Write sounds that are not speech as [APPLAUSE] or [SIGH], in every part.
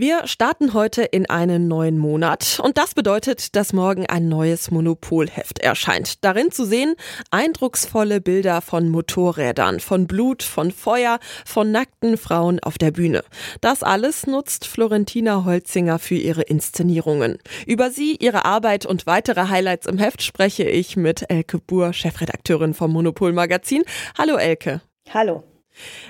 Wir starten heute in einen neuen Monat und das bedeutet, dass morgen ein neues Monopolheft erscheint. Darin zu sehen eindrucksvolle Bilder von Motorrädern, von Blut, von Feuer, von nackten Frauen auf der Bühne. Das alles nutzt Florentina Holzinger für ihre Inszenierungen. Über sie, ihre Arbeit und weitere Highlights im Heft spreche ich mit Elke Buhr, Chefredakteurin vom Monopol Magazin. Hallo Elke. Hallo.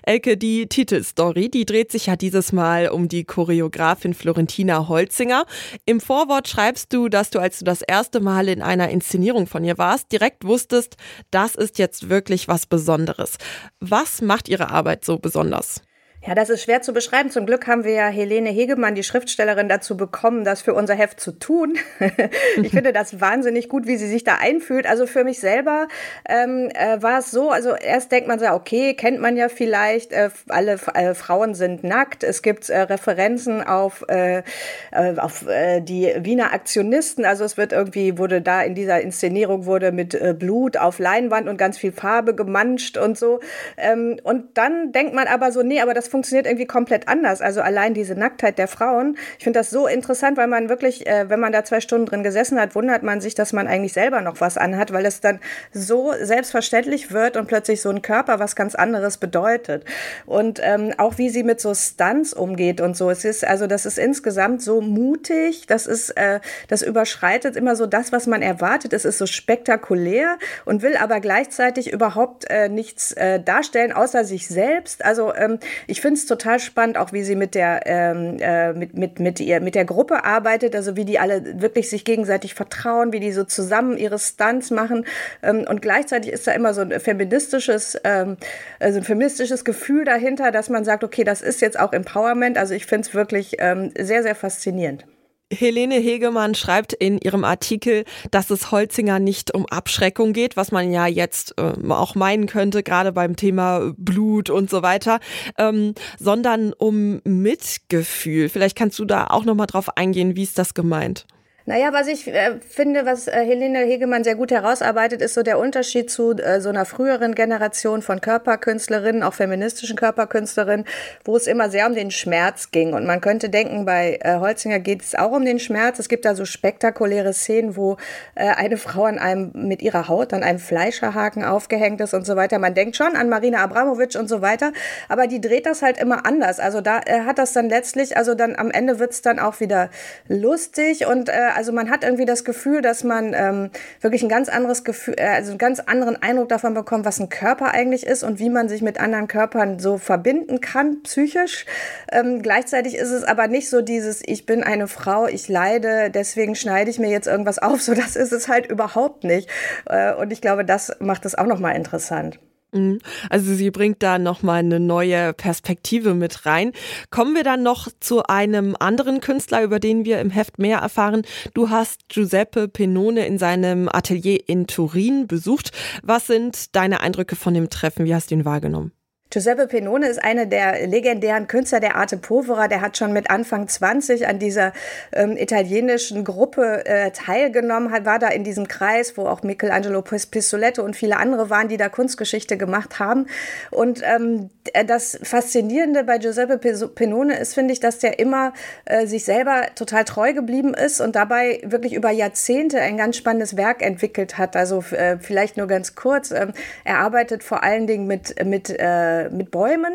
Elke, die Titelstory, die dreht sich ja dieses Mal um die Choreografin Florentina Holzinger. Im Vorwort schreibst du, dass du, als du das erste Mal in einer Inszenierung von ihr warst, direkt wusstest, das ist jetzt wirklich was Besonderes. Was macht ihre Arbeit so besonders? Ja, das ist schwer zu beschreiben. Zum Glück haben wir ja Helene Hegemann, die Schriftstellerin, dazu bekommen, das für unser Heft zu tun. [LAUGHS] ich finde das wahnsinnig gut, wie sie sich da einfühlt. Also für mich selber ähm, äh, war es so, also erst denkt man so, okay, kennt man ja vielleicht, äh, alle äh, Frauen sind nackt. Es gibt äh, Referenzen auf, äh, äh, auf die Wiener Aktionisten. Also es wird irgendwie, wurde da in dieser Inszenierung wurde mit Blut auf Leinwand und ganz viel Farbe gemanscht und so. Ähm, und dann denkt man aber so, nee, aber das funktioniert irgendwie komplett anders. Also allein diese Nacktheit der Frauen. Ich finde das so interessant, weil man wirklich, äh, wenn man da zwei Stunden drin gesessen hat, wundert man sich, dass man eigentlich selber noch was anhat, weil es dann so selbstverständlich wird und plötzlich so ein Körper was ganz anderes bedeutet. Und ähm, auch wie sie mit so Stunts umgeht und so. Es ist, also das ist insgesamt so mutig. Das ist, äh, das überschreitet immer so das, was man erwartet. Es ist so spektakulär und will aber gleichzeitig überhaupt äh, nichts äh, darstellen, außer sich selbst. Also ähm, ich ich finde es total spannend, auch wie sie mit der, ähm, äh, mit, mit, mit, ihr, mit der Gruppe arbeitet, also wie die alle wirklich sich gegenseitig vertrauen, wie die so zusammen ihre Stunts machen. Ähm, und gleichzeitig ist da immer so ein feministisches, ähm, also ein feministisches Gefühl dahinter, dass man sagt, okay, das ist jetzt auch Empowerment. Also ich finde es wirklich ähm, sehr, sehr faszinierend. Helene Hegemann schreibt in ihrem Artikel, dass es Holzinger nicht um Abschreckung geht, was man ja jetzt äh, auch meinen könnte, gerade beim Thema Blut und so weiter, ähm, sondern um Mitgefühl. Vielleicht kannst du da auch nochmal drauf eingehen, wie ist das gemeint? Naja, was ich äh, finde, was äh, Helene Hegemann sehr gut herausarbeitet, ist so der Unterschied zu äh, so einer früheren Generation von Körperkünstlerinnen, auch feministischen Körperkünstlerinnen, wo es immer sehr um den Schmerz ging. Und man könnte denken, bei äh, Holzinger geht es auch um den Schmerz. Es gibt da so spektakuläre Szenen, wo äh, eine Frau an einem mit ihrer Haut an einem Fleischerhaken aufgehängt ist und so weiter. Man denkt schon an Marina Abramovic und so weiter, aber die dreht das halt immer anders. Also da äh, hat das dann letztlich, also dann am Ende wird's dann auch wieder lustig und äh, also man hat irgendwie das Gefühl, dass man ähm, wirklich ein ganz anderes Gefühl, äh, also einen ganz anderen Eindruck davon bekommt, was ein Körper eigentlich ist und wie man sich mit anderen Körpern so verbinden kann, psychisch. Ähm, gleichzeitig ist es aber nicht so dieses, ich bin eine Frau, ich leide, deswegen schneide ich mir jetzt irgendwas auf. [LAUGHS] So, das ist es halt überhaupt nicht. Äh, und ich glaube, das macht es auch nochmal interessant. Mhm. Also sie bringt da nochmal eine neue Perspektive mit rein. Kommen wir dann noch zu einem anderen Künstler, über den wir im Heft mehr erfahren. Du hast Giuseppe Penone in seinem Atelier in Turin besucht. Was sind deine Eindrücke von dem Treffen? Wie hast du ihn wahrgenommen? Giuseppe Penone ist einer der legendären Künstler der Arte Povera. Der hat schon mit Anfang 20 an dieser ähm, italienischen Gruppe äh, teilgenommen, hat, war da in diesem Kreis, wo auch Michelangelo Pistoletto und viele andere waren, die da Kunstgeschichte gemacht haben. Und ähm, das Faszinierende bei Giuseppe Penone ist, finde ich, dass der immer äh, sich selber total treu geblieben ist und dabei wirklich über Jahrzehnte ein ganz spannendes Werk entwickelt hat. Also äh, vielleicht nur ganz kurz. Ähm, er arbeitet vor allen Dingen mit, mit äh, mit Bäumen,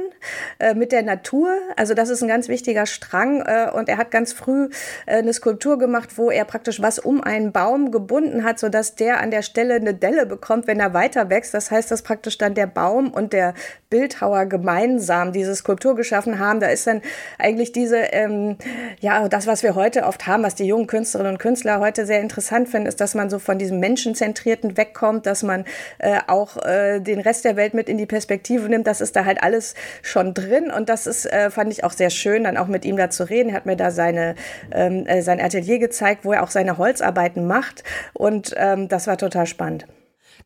äh, mit der Natur. Also das ist ein ganz wichtiger Strang. Äh, und er hat ganz früh äh, eine Skulptur gemacht, wo er praktisch was um einen Baum gebunden hat, sodass der an der Stelle eine Delle bekommt, wenn er weiter wächst. Das heißt, dass praktisch dann der Baum und der Bildhauer gemeinsam diese Skulptur geschaffen haben. Da ist dann eigentlich diese, ähm, ja, das, was wir heute oft haben, was die jungen Künstlerinnen und Künstler heute sehr interessant finden, ist, dass man so von diesem Menschenzentrierten wegkommt, dass man äh, auch äh, den Rest der Welt mit in die Perspektive nimmt. Das ist ist da halt alles schon drin und das ist, äh, fand ich auch sehr schön, dann auch mit ihm da zu reden. Er hat mir da seine, ähm, äh, sein Atelier gezeigt, wo er auch seine Holzarbeiten macht und ähm, das war total spannend.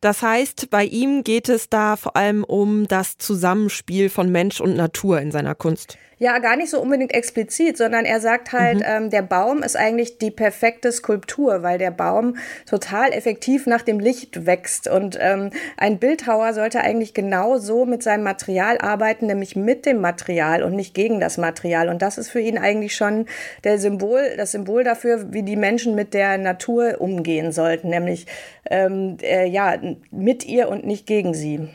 Das heißt, bei ihm geht es da vor allem um das Zusammenspiel von Mensch und Natur in seiner Kunst. Ja, gar nicht so unbedingt explizit, sondern er sagt halt, mhm. ähm, der Baum ist eigentlich die perfekte Skulptur, weil der Baum total effektiv nach dem Licht wächst. Und ähm, ein Bildhauer sollte eigentlich genau so mit seinem Material arbeiten, nämlich mit dem Material und nicht gegen das Material. Und das ist für ihn eigentlich schon der Symbol, das Symbol dafür, wie die Menschen mit der Natur umgehen sollten, nämlich ähm, äh, ja mit ihr und nicht gegen sie.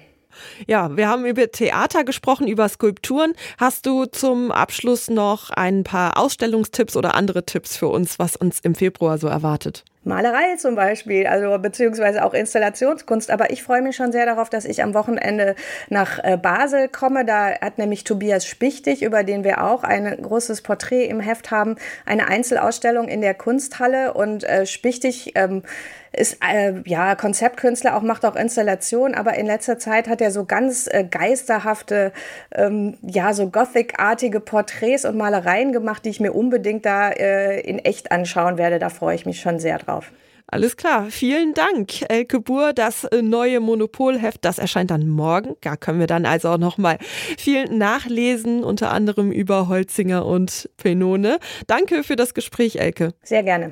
Ja, wir haben über Theater gesprochen, über Skulpturen. Hast du zum Abschluss noch ein paar Ausstellungstipps oder andere Tipps für uns, was uns im Februar so erwartet? Malerei zum Beispiel, also beziehungsweise auch Installationskunst. Aber ich freue mich schon sehr darauf, dass ich am Wochenende nach äh, Basel komme. Da hat nämlich Tobias Spichtig, über den wir auch ein großes Porträt im Heft haben, eine Einzelausstellung in der Kunsthalle. Und äh, Spichtig ähm, ist äh, ja Konzeptkünstler, auch macht auch Installationen, aber in letzter Zeit hat er so ganz äh, geisterhafte, ähm, ja so Gothic-artige Porträts und Malereien gemacht, die ich mir unbedingt da äh, in echt anschauen werde. Da freue ich mich schon sehr drauf. Alles klar, vielen Dank, Elke Buhr. Das äh, neue Monopolheft, das erscheint dann morgen. Da können wir dann also auch noch mal viel nachlesen, unter anderem über Holzinger und Penone. Danke für das Gespräch, Elke. Sehr gerne.